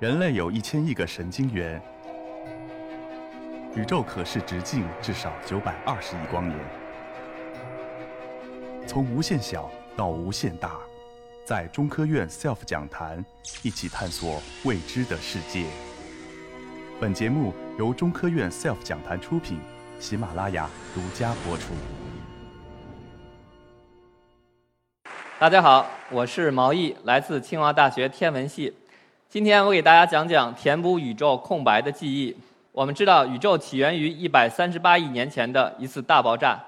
人类有一千亿个神经元，宇宙可视直径至少九百二十亿光年。从无限小到无限大，在中科院 SELF 讲坛一起探索未知的世界。本节目由中科院 SELF 讲坛出品，喜马拉雅独家播出。大家好，我是毛毅，来自清华大学天文系。今天我给大家讲讲填补宇宙空白的记忆。我们知道，宇宙起源于一百三十八亿年前的一次大爆炸。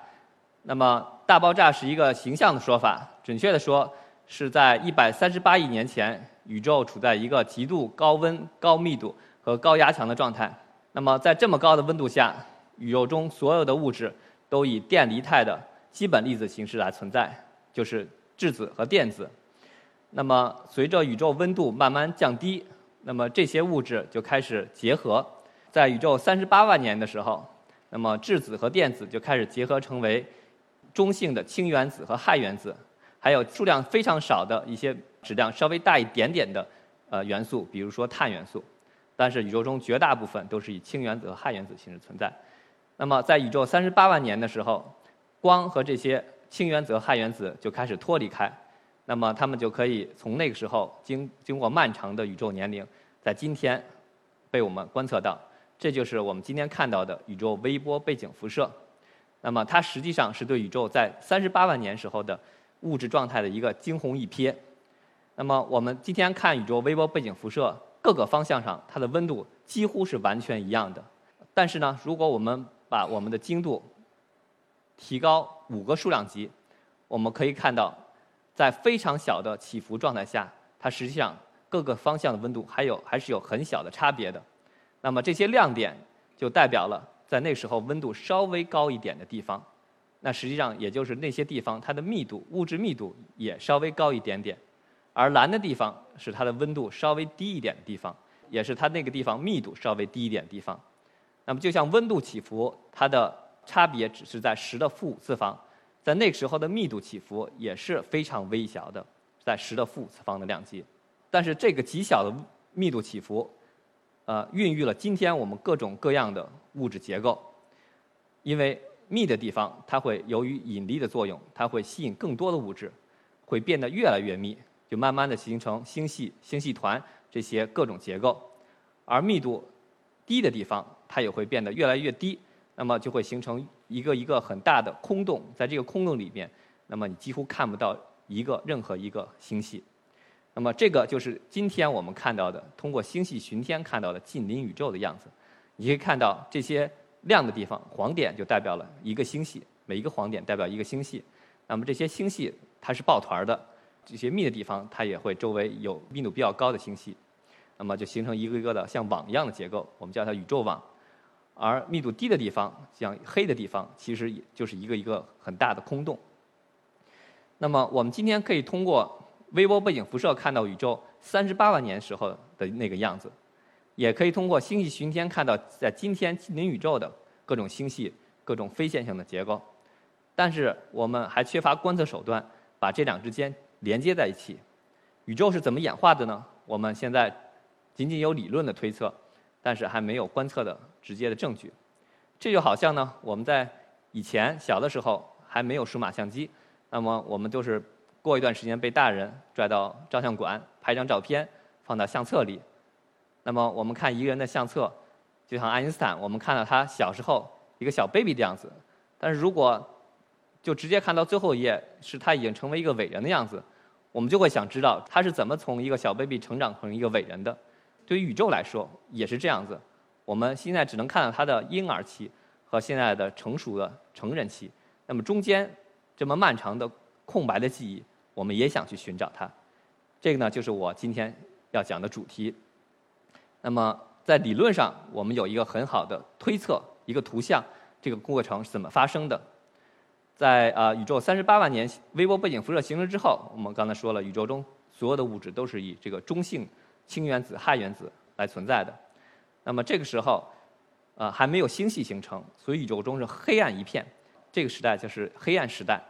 那么，大爆炸是一个形象的说法，准确的说，是在一百三十八亿年前，宇宙处在一个极度高温、高密度和高压强的状态。那么，在这么高的温度下，宇宙中所有的物质都以电离态的基本粒子形式来存在，就是质子和电子。那么，随着宇宙温度慢慢降低，那么这些物质就开始结合。在宇宙三十八万年的时候，那么质子和电子就开始结合成为中性的氢原子和氦原子，还有数量非常少的一些质量稍微大一点点的呃元素，比如说碳元素。但是宇宙中绝大部分都是以氢原子和氦原子形式存在。那么在宇宙三十八万年的时候，光和这些氢原子和氦原子就开始脱离开。那么，它们就可以从那个时候经经过漫长的宇宙年龄，在今天被我们观测到。这就是我们今天看到的宇宙微波背景辐射。那么，它实际上是对宇宙在三十八万年时候的物质状态的一个惊鸿一瞥。那么，我们今天看宇宙微波背景辐射，各个方向上它的温度几乎是完全一样的。但是呢，如果我们把我们的精度提高五个数量级，我们可以看到。在非常小的起伏状态下，它实际上各个方向的温度还有还是有很小的差别的。那么这些亮点就代表了在那时候温度稍微高一点的地方，那实际上也就是那些地方它的密度物质密度也稍微高一点点。而蓝的地方是它的温度稍微低一点的地方，也是它那个地方密度稍微低一点的地方。那么就像温度起伏，它的差别只是在十的负五次方。在那个时候的密度起伏也是非常微小的，在十的负次方的量级，但是这个极小的密度起伏，呃，孕育了今天我们各种各样的物质结构。因为密的地方，它会由于引力的作用，它会吸引更多的物质，会变得越来越密，就慢慢的形成星系、星系团这些各种结构。而密度低的地方，它也会变得越来越低。那么就会形成一个一个很大的空洞，在这个空洞里面，那么你几乎看不到一个任何一个星系。那么这个就是今天我们看到的，通过星系巡天看到的近邻宇宙的样子。你可以看到这些亮的地方，黄点就代表了一个星系，每一个黄点代表一个星系。那么这些星系它是抱团的，这些密的地方它也会周围有密度比较高的星系，那么就形成一个一个的像网一样的结构，我们叫它宇宙网。而密度低的地方，像黑的地方，其实也就是一个一个很大的空洞。那么，我们今天可以通过微波背景辐射看到宇宙三十八万年时候的那个样子，也可以通过星系巡天看到在今天近邻宇宙的各种星系、各种非线性的结构。但是，我们还缺乏观测手段，把这两之间连接在一起。宇宙是怎么演化的呢？我们现在仅仅有理论的推测。但是还没有观测的直接的证据，这就好像呢，我们在以前小的时候还没有数码相机，那么我们都是过一段时间被大人拽到照相馆拍张照片，放到相册里。那么我们看一个人的相册，就像爱因斯坦，我们看到他小时候一个小 baby 的样子，但是如果就直接看到最后一页是他已经成为一个伟人的样子，我们就会想知道他是怎么从一个小 baby 成长成一个伟人的。对于宇宙来说也是这样子，我们现在只能看到它的婴儿期和现在的成熟的成人期，那么中间这么漫长的空白的记忆，我们也想去寻找它。这个呢，就是我今天要讲的主题。那么在理论上，我们有一个很好的推测，一个图像，这个过程是怎么发生的？在啊，宇宙三十八万年微波背景辐射形成之后，我们刚才说了，宇宙中所有的物质都是以这个中性。氢原子、氦原子来存在的，那么这个时候，呃，还没有星系形成，所以宇宙中是黑暗一片。这个时代就是黑暗时代，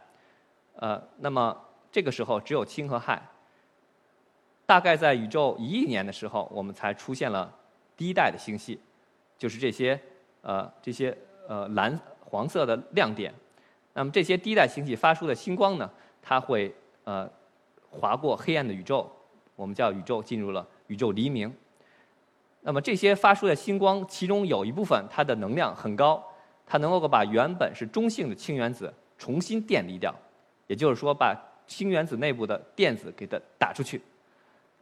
呃，那么这个时候只有氢和氦。大概在宇宙一亿年的时候，我们才出现了第一代的星系，就是这些呃这些呃蓝黄色的亮点。那么这些第一代星系发出的星光呢，它会呃划过黑暗的宇宙，我们叫宇宙进入了宇宙黎明。那么这些发出的星光，其中有一部分它的能量很高，它能够把原本是中性的氢原子重新电离掉，也就是说把氢原子内部的电子给它打出去。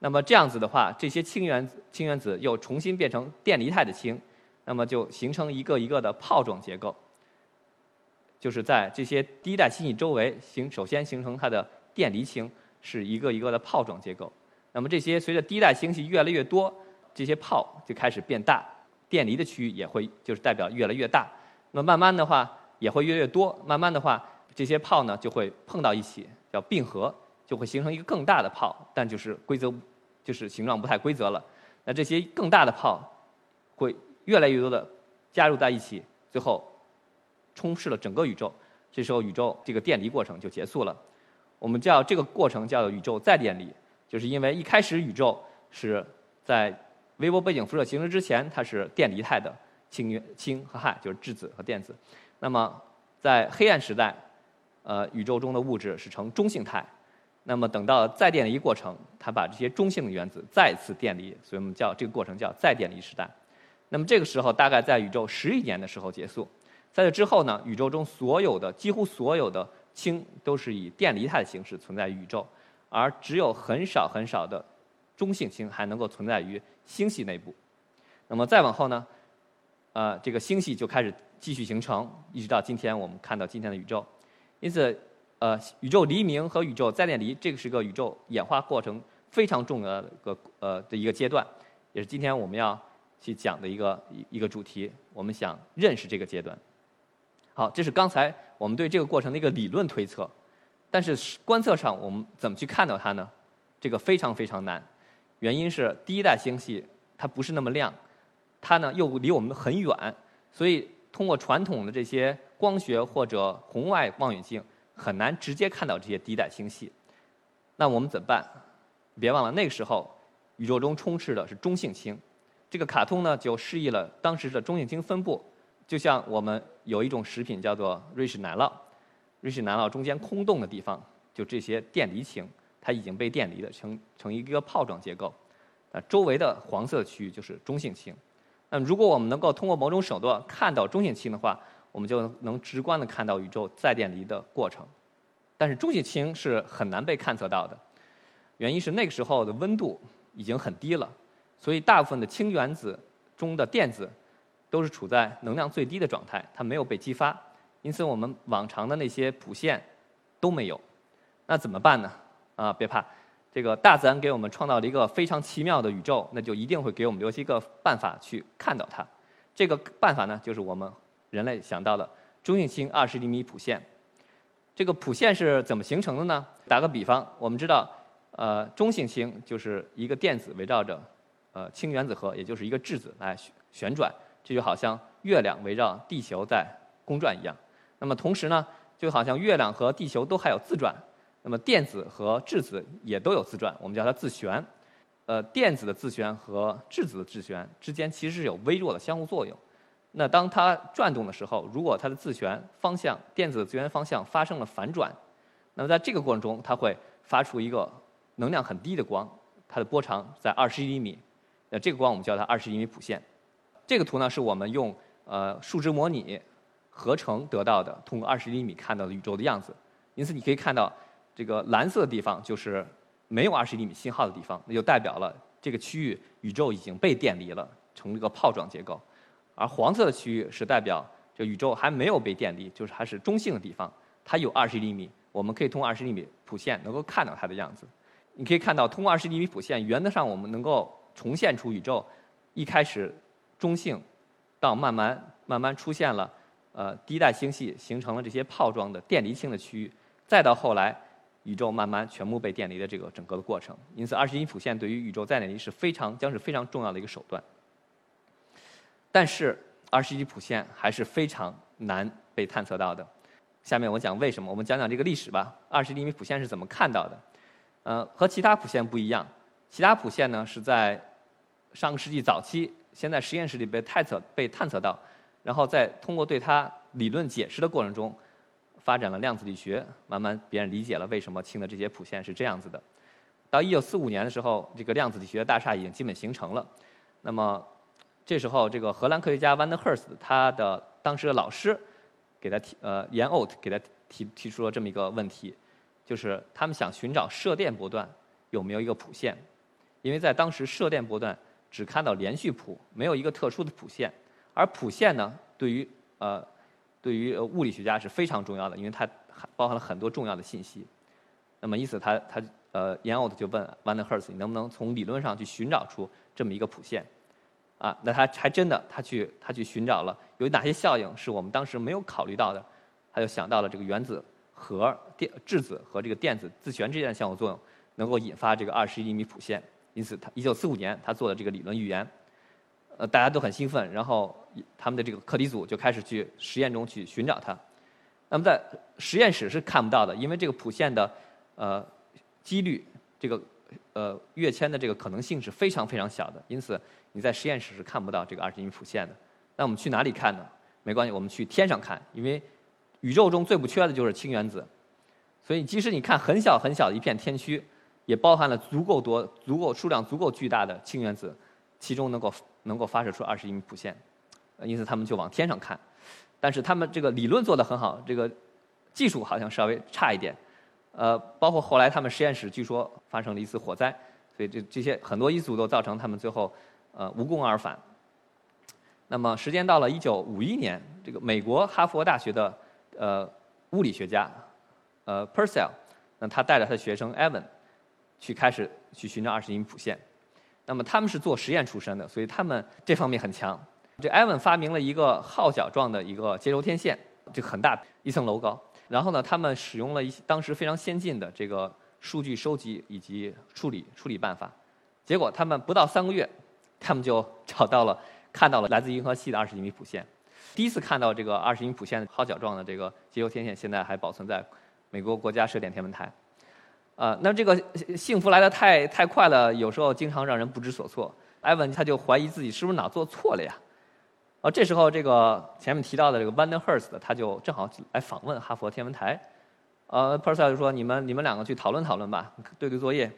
那么这样子的话，这些氢原子氢原子又重新变成电离态的氢，那么就形成一个一个的泡状结构，就是在这些第一代星系周围形首先形成它的电离氢，是一个一个的泡状结构。那么这些随着第一代星系越来越多。这些泡就开始变大，电离的区域也会就是代表越来越大。那慢慢的话也会越来越多，慢慢的话这些泡呢就会碰到一起，叫并合，就会形成一个更大的泡，但就是规则就是形状不太规则了。那这些更大的泡会越来越多的加入在一起，最后充斥了整个宇宙。这时候宇宙这个电离过程就结束了。我们叫这个过程叫宇宙再电离，就是因为一开始宇宙是在微波背景辐射形成之前，它是电离态的氢、氢和氦，就是质子和电子。那么在黑暗时代，呃，宇宙中的物质是呈中性态。那么等到再电离过程，它把这些中性的原子再次电离，所以我们叫这个过程叫再电离时代。那么这个时候大概在宇宙十亿年的时候结束。在这之后呢，宇宙中所有的几乎所有的氢都是以电离态的形式存在宇宙，而只有很少很少的中性氢还能够存在于。星系内部，那么再往后呢？呃，这个星系就开始继续形成，一直到今天我们看到今天的宇宙。因此，呃，宇宙黎明和宇宙再电离，这个是个宇宙演化过程非常重要的个呃的一个阶段，也是今天我们要去讲的一个一一个主题。我们想认识这个阶段。好，这是刚才我们对这个过程的一个理论推测，但是观测上我们怎么去看到它呢？这个非常非常难。原因是第一代星系它不是那么亮，它呢又离我们很远，所以通过传统的这些光学或者红外望远镜很难直接看到这些第一代星系。那我们怎么办？别忘了那个时候宇宙中充斥的是中性氢。这个卡通呢就示意了当时的中性氢分布，就像我们有一种食品叫做瑞士奶酪，瑞士奶酪中间空洞的地方就这些电离氢。它已经被电离了，成成一个泡状结构，啊，周围的黄色区域就是中性氢。那，如果我们能够通过某种手段看到中性氢的话，我们就能直观的看到宇宙再电离的过程。但是，中性氢是很难被探测到的，原因是那个时候的温度已经很低了，所以大部分的氢原子中的电子都是处在能量最低的状态，它没有被激发，因此我们往常的那些谱线都没有。那怎么办呢？啊，别怕，这个大自然给我们创造了一个非常奇妙的宇宙，那就一定会给我们留下一个办法去看到它。这个办法呢，就是我们人类想到的中性氢二十厘米谱线。这个谱线是怎么形成的呢？打个比方，我们知道，呃，中性氢就是一个电子围绕着呃氢原子核，也就是一个质子来旋转，这就好像月亮围绕地球在公转一样。那么同时呢，就好像月亮和地球都还有自转。那么电子和质子也都有自转，我们叫它自旋。呃，电子的自旋和质子的自旋之间其实是有微弱的相互作用。那当它转动的时候，如果它的自旋方向、电子的自旋方向发生了反转，那么在这个过程中，它会发出一个能量很低的光，它的波长在二十一厘米。那这个光我们叫它二十厘米谱线。这个图呢是我们用呃数值模拟合成得到的，通过二十厘米看到的宇宙的样子。因此你可以看到。这个蓝色的地方就是没有二十厘米信号的地方，那就代表了这个区域宇宙已经被电离了，成了一个泡状结构。而黄色的区域是代表这宇宙还没有被电离，就是还是中性的地方，它有二十厘米，我们可以通过二十厘米谱线能够看到它的样子。你可以看到，通过二十厘米谱线，原则上我们能够重现出宇宙一开始中性，到慢慢慢慢出现了呃第一代星系形成了这些泡状的电离性的区域，再到后来。宇宙慢慢全部被电离的这个整个的过程，因此二十一谱线对于宇宙再电离是非常将是非常重要的一个手段。但是二十一谱线还是非常难被探测到的。下面我讲为什么，我们讲讲这个历史吧。二十厘米谱线是怎么看到的？呃，和其他谱线不一样，其他谱线呢是在上个世纪早期，先在实验室里被探测被探测到，然后再通过对它理论解释的过程中，发展了量子力学，慢慢别人理解了为什么氢的这些谱线是这样子的。到一九四五年的时候，这个量子力学大厦已经基本形成了。那么这时候，这个荷兰科学家 Van der Herst 他的当时的老师给他提呃 Jan Ott 给他提提出了这么一个问题，就是他们想寻找射电波段有没有一个谱线，因为在当时射电波段只看到连续谱，没有一个特殊的谱线，而谱线呢，对于呃对于物理学家是非常重要的，因为它包含了很多重要的信息。那么因此，他他呃 Jan Ott 就问 Van der h e r s 你能不能从理论上去寻找出这么一个谱线？啊，那他还真的，他去他去寻找了有哪些效应是我们当时没有考虑到的，他就想到了这个原子核电质子和这个电子自旋之间的相互作用能够引发这个二十一厘米谱线，因此他一九四五年他做的这个理论预言，呃，大家都很兴奋，然后他们的这个课题组就开始去实验中去寻找它，那么在实验室是看不到的，因为这个谱线的呃几率这个。呃，跃迁的这个可能性是非常非常小的，因此你在实验室是看不到这个二十厘米谱线的。那我们去哪里看呢？没关系，我们去天上看，因为宇宙中最不缺的就是氢原子，所以即使你看很小很小的一片天区，也包含了足够多、足够数量足够巨大的氢原子，其中能够能够发射出二十厘米谱线，因此他们就往天上看。但是他们这个理论做得很好，这个技术好像稍微差一点。呃，包括后来他们实验室据说发生了一次火灾，所以这这些很多因素都造成他们最后呃无功而返。那么时间到了一九五一年，这个美国哈佛大学的呃物理学家呃 Purcell，那他带着他的学生 Evan 去开始去寻找二十厘米谱线。那么他们是做实验出身的，所以他们这方面很强。这埃文发明了一个号角状的一个接收天线，这很大，一层楼高。然后呢，他们使用了一些当时非常先进的这个数据收集以及处理处理办法，结果他们不到三个月，他们就找到了看到了来自银河系的二十厘米谱线。第一次看到这个二十厘米谱线号角状的这个接收天线，现在还保存在美国国家射电天文台。呃，那这个幸福来的太太快了，有时候经常让人不知所措。艾文他就怀疑自己是不是哪做错了呀？啊，这时候这个前面提到的这个 Van der Herst，他就正好来访问哈佛天文台。呃 p e r s e l 就说：“你们你们两个去讨论讨论吧，对对作业。”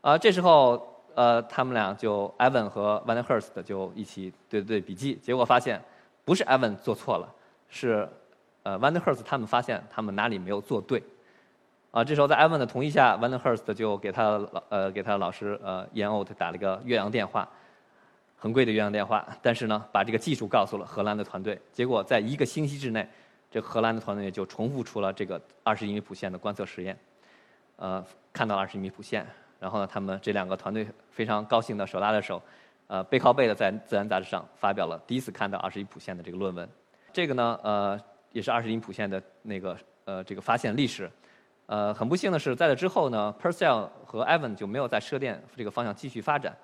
啊，这时候呃，他们俩就 Evan 和 Van der Herst 就一起对对笔记，结果发现不是 Evan 做错了，是呃 Van der Herst 他们发现他们哪里没有做对。啊，这时候在艾文的同意下，Van der Herst 就给他老呃给他老师呃 Jan o t 打了个越洋电话。很贵的越洋电话，但是呢，把这个技术告诉了荷兰的团队，结果在一个星期之内，这荷兰的团队就重复出了这个二十厘米谱线的观测实验，呃，看到二十厘米谱线，然后呢，他们这两个团队非常高兴的手拉着手，呃，背靠背的在《自然》杂志上发表了第一次看到二十厘米谱线的这个论文。这个呢，呃，也是二十厘米谱线的那个呃这个发现历史。呃，很不幸的是，在这之后呢，Purcell 和 Evan 就没有在射电这个方向继续发展。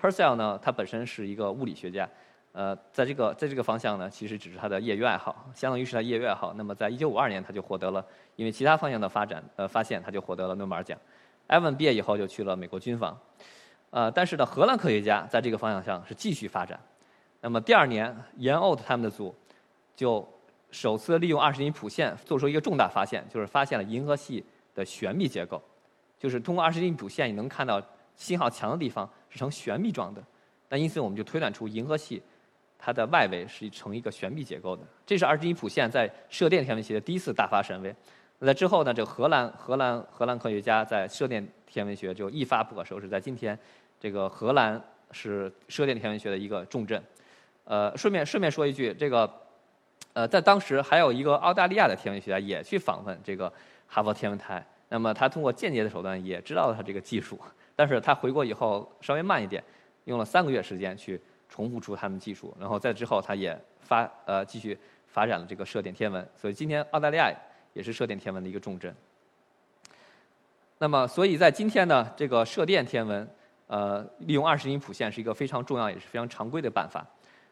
Purcell 呢，他本身是一个物理学家，呃，在这个在这个方向呢，其实只是他的业余爱好，相当于是他业余爱好。那么在1952年，他就获得了因为其他方向的发展呃发现，他就获得了诺贝尔奖。Evan 毕业以后就去了美国军方，呃，但是呢，荷兰科学家在这个方向上是继续发展。那么第二年，Jan Ott 他们的组就首次利用二十厘米谱线做出一个重大发现，就是发现了银河系的旋密结构，就是通过二十厘米谱线，你能看到信号强的地方。是呈旋密状的，那因此我们就推断出银河系它的外围是呈一个旋密结构的。这是二十一谱线在射电天文学的第一次大发神威。那在之后呢，这个荷兰荷兰荷兰科学家在射电天文学就一发不可收拾。在今天，这个荷兰是射电天文学的一个重镇。呃，顺便顺便说一句，这个呃，在当时还有一个澳大利亚的天文学家也去访问这个哈佛天文台，那么他通过间接的手段也知道了他这个技术。但是他回国以后稍微慢一点，用了三个月时间去重复出他们技术，然后在之后他也发呃继续发展了这个射电天文，所以今天澳大利亚也是射电天文的一个重镇。那么，所以在今天呢，这个射电天文呃利用二十厘米谱线是一个非常重要也是非常常规的办法，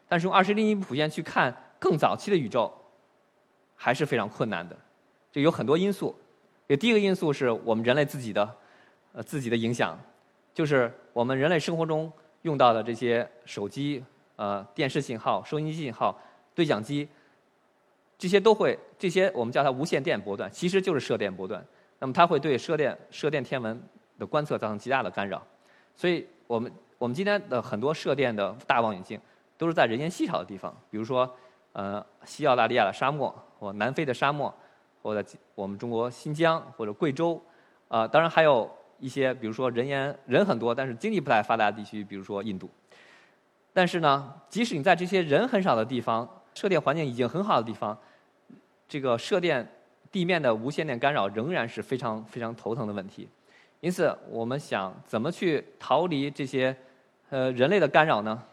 但是用二十厘米谱线去看更早期的宇宙还是非常困难的，这有很多因素。也第一个因素是我们人类自己的。呃，自己的影响，就是我们人类生活中用到的这些手机、呃电视信号、收音机信号、对讲机，这些都会，这些我们叫它无线电波段，其实就是射电波段。那么它会对射电射电天文的观测造成极大的干扰。所以我们我们今天的很多射电的大望远镜都是在人烟稀少的地方，比如说呃西澳大利亚的沙漠或南非的沙漠，或者我们中国新疆或者贵州，啊当然还有一些比如说人烟人很多但是经济不太发达的地区，比如说印度。但是呢，即使你在这些人很少的地方，射电环境已经很好的地方，这个射电地面的无线电干扰仍然是非常非常头疼的问题。因此，我们想怎么去逃离这些呃人类的干扰呢？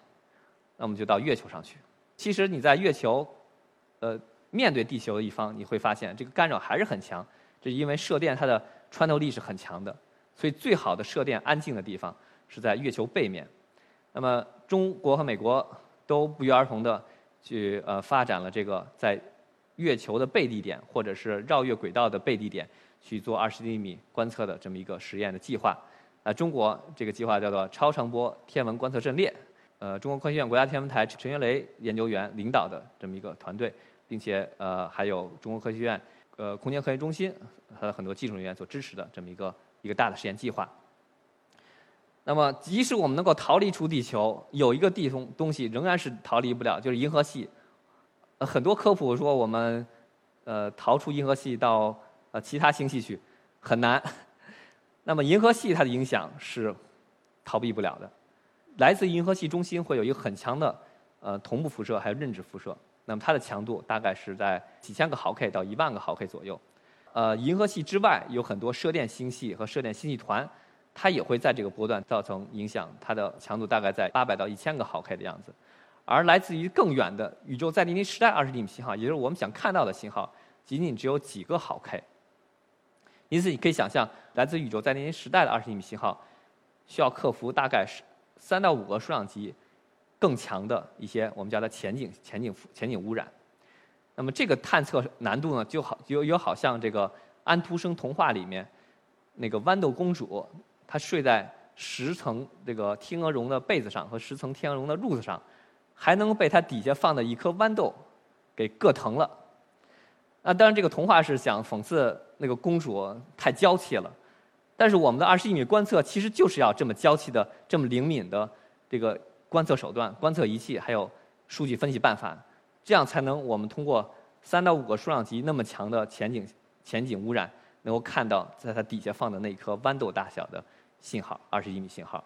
那我们就到月球上去。其实你在月球，呃，面对地球的一方，你会发现这个干扰还是很强。这是因为射电它的穿透力是很强的，所以最好的射电安静的地方是在月球背面。那么，中国和美国都不约而同的去呃发展了这个在月球的背地点，或者是绕月轨道的背地点去做二十厘米观测的这么一个实验的计划。啊，中国这个计划叫做超长波天文观测阵列，呃，中国科学院国家天文台陈学雷研究员领导的这么一个团队，并且呃还有中国科学院呃空间科学中心和很多技术人员所支持的这么一个一个大的实验计划。那么，即使我们能够逃离出地球，有一个地东东西仍然是逃离不了，就是银河系。呃，很多科普说我们呃逃出银河系到呃其他星系去很难。那么，银河系它的影响是逃避不了的。来自银河系中心会有一个很强的呃同步辐射，还有认知辐射。那么它的强度大概是在几千个毫 K 到一万个毫 K 左右。呃，银河系之外有很多射电星系和射电星系团。它也会在这个波段造成影响，它的强度大概在八百到一千个毫 K 的样子，而来自于更远的宇宙再离离时代二十厘米信号，也就是我们想看到的信号，仅仅只有几个毫 K。因此，你可以想象，来自宇宙再离离时代的二十厘米信号，需要克服大概是三到五个数量级更强的一些我们叫它前景前景前景污染。那么，这个探测难度呢，就好有有好像这个安徒生童话里面那个豌豆公主。她睡在十层这个天鹅绒的被子上和十层天鹅绒的褥子上，还能被他底下放的一颗豌豆给硌疼了。啊，当然这个童话是想讽刺那个公主太娇气了，但是我们的二十一米观测其实就是要这么娇气的、这么灵敏的这个观测手段、观测仪器还有数据分析办法，这样才能我们通过三到五个数量级那么强的前景前景污染，能够看到在它底下放的那一颗豌豆大小的。信号二十一米信号，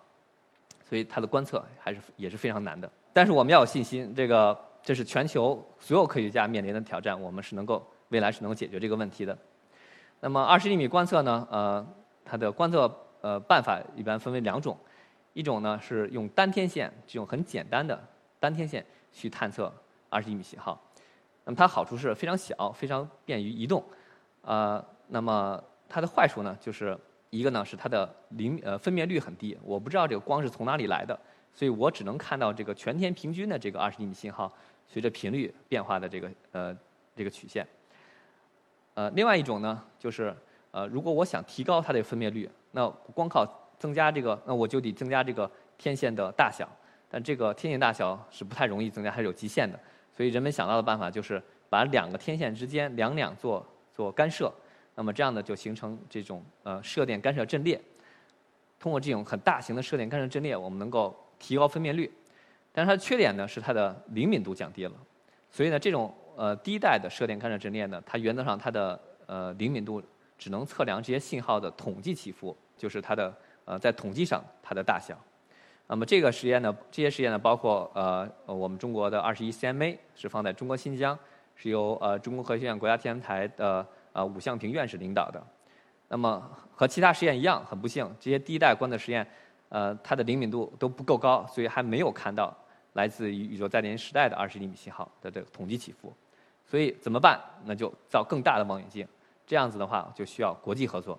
所以它的观测还是也是非常难的。但是我们要有信心，这个这是全球所有科学家面临的挑战，我们是能够未来是能够解决这个问题的。那么二十厘米观测呢？呃，它的观测呃办法一般分为两种，一种呢是用单天线这种很简单的单天线去探测二十一米信号。那么它好处是非常小，非常便于移动。呃，那么它的坏处呢就是。一个呢是它的灵呃分辨率很低，我不知道这个光是从哪里来的，所以我只能看到这个全天平均的这个二十厘米信号随着频率变化的这个呃这个曲线。呃，另外一种呢就是呃如果我想提高它的分辨率，那光靠增加这个，那我就得增加这个天线的大小，但这个天线大小是不太容易增加，还是有极限的，所以人们想到的办法就是把两个天线之间两两做做干涉。那么这样呢，就形成这种呃射电干涉阵列。通过这种很大型的射电干涉阵列，我们能够提高分辨率。但是它的缺点呢，是它的灵敏度降低了。所以呢，这种呃第一代的射电干涉阵列呢，它原则上它的呃灵敏度只能测量这些信号的统计起伏，就是它的呃在统计上它的大小。那么这个实验呢，这些实验呢，包括呃我们中国的二十一 CMA 是放在中国新疆，是由呃中国科学院国家天文台的。呃，武向平院士领导的，那么和其他实验一样，很不幸，这些第一代观测实验，呃，它的灵敏度都不够高，所以还没有看到来自于宇宙在临时代的二十厘米信号的这个统计起伏。所以怎么办？那就造更大的望远镜。这样子的话，就需要国际合作。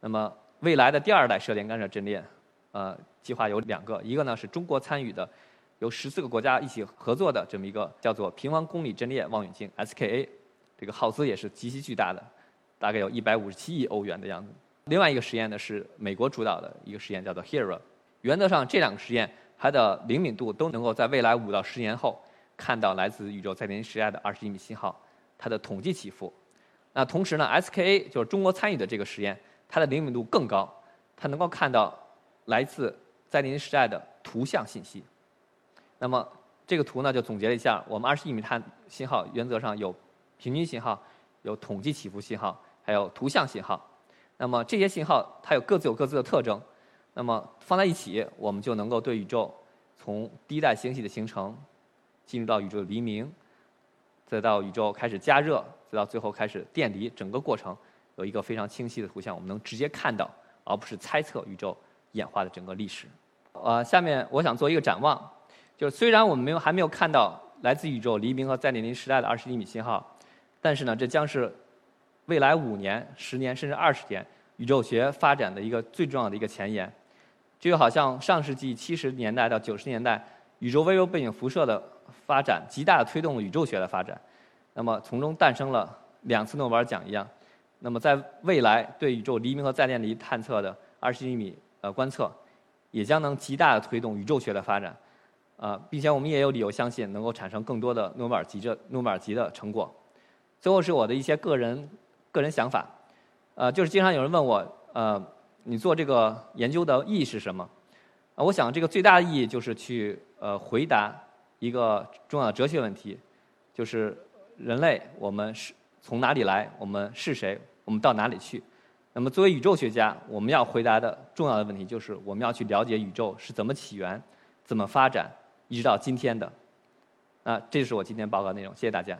那么未来的第二代射电干涉阵列，呃，计划有两个，一个呢是中国参与的，由十四个国家一起合作的这么一个叫做平方公里阵列望远镜 （SKA）。这个耗资也是极其巨大的，大概有一百五十七亿欧元的样子。另外一个实验呢是美国主导的一个实验，叫做 HERA。原则上，这两个实验它的灵敏度都能够在未来五到十年后看到来自宇宙在电时代的二十一米信号，它的统计起伏。那同时呢，SKA 就是中国参与的这个实验，它的灵敏度更高，它能够看到来自在电离时代的图像信息。那么这个图呢，就总结了一下，我们二十一米探信号原则上有平均信号、有统计起伏信号，还有图像信号。那么这些信号它有各自有各自的特征。那么放在一起，我们就能够对宇宙从第一代星系的形成，进入到宇宙的黎明，再到宇宙开始加热，再到最后开始电离，整个过程有一个非常清晰的图像，我们能直接看到，而不是猜测宇宙演化的整个历史。呃，下面我想做一个展望，就是虽然我们没有还没有看到来自宇宙黎明和在电离时代的二十厘米信号，但是呢，这将是未来五年、十年甚至二十年宇宙学发展的一个最重要的一个前沿。这就好像上世纪七十年代到九十年代，宇宙微弱背景辐射的发展，极大的推动了宇宙学的发展。那么从中诞生了两次诺贝尔奖一样。那么在未来对宇宙黎明和再电离探测的二十厘米呃观测，也将能极大的推动宇宙学的发展。啊，并且我们也有理由相信能够产生更多的诺贝尔级这诺贝尔级的成果。最后是我的一些个人个人想法，呃，就是经常有人问我，呃。你做这个研究的意义是什么？啊，我想这个最大的意义就是去呃回答一个重要的哲学问题，就是人类我们是从哪里来，我们是谁，我们到哪里去？那么作为宇宙学家，我们要回答的重要的问题就是我们要去了解宇宙是怎么起源、怎么发展，一直到今天的。那，这是我今天报告内容，谢谢大家。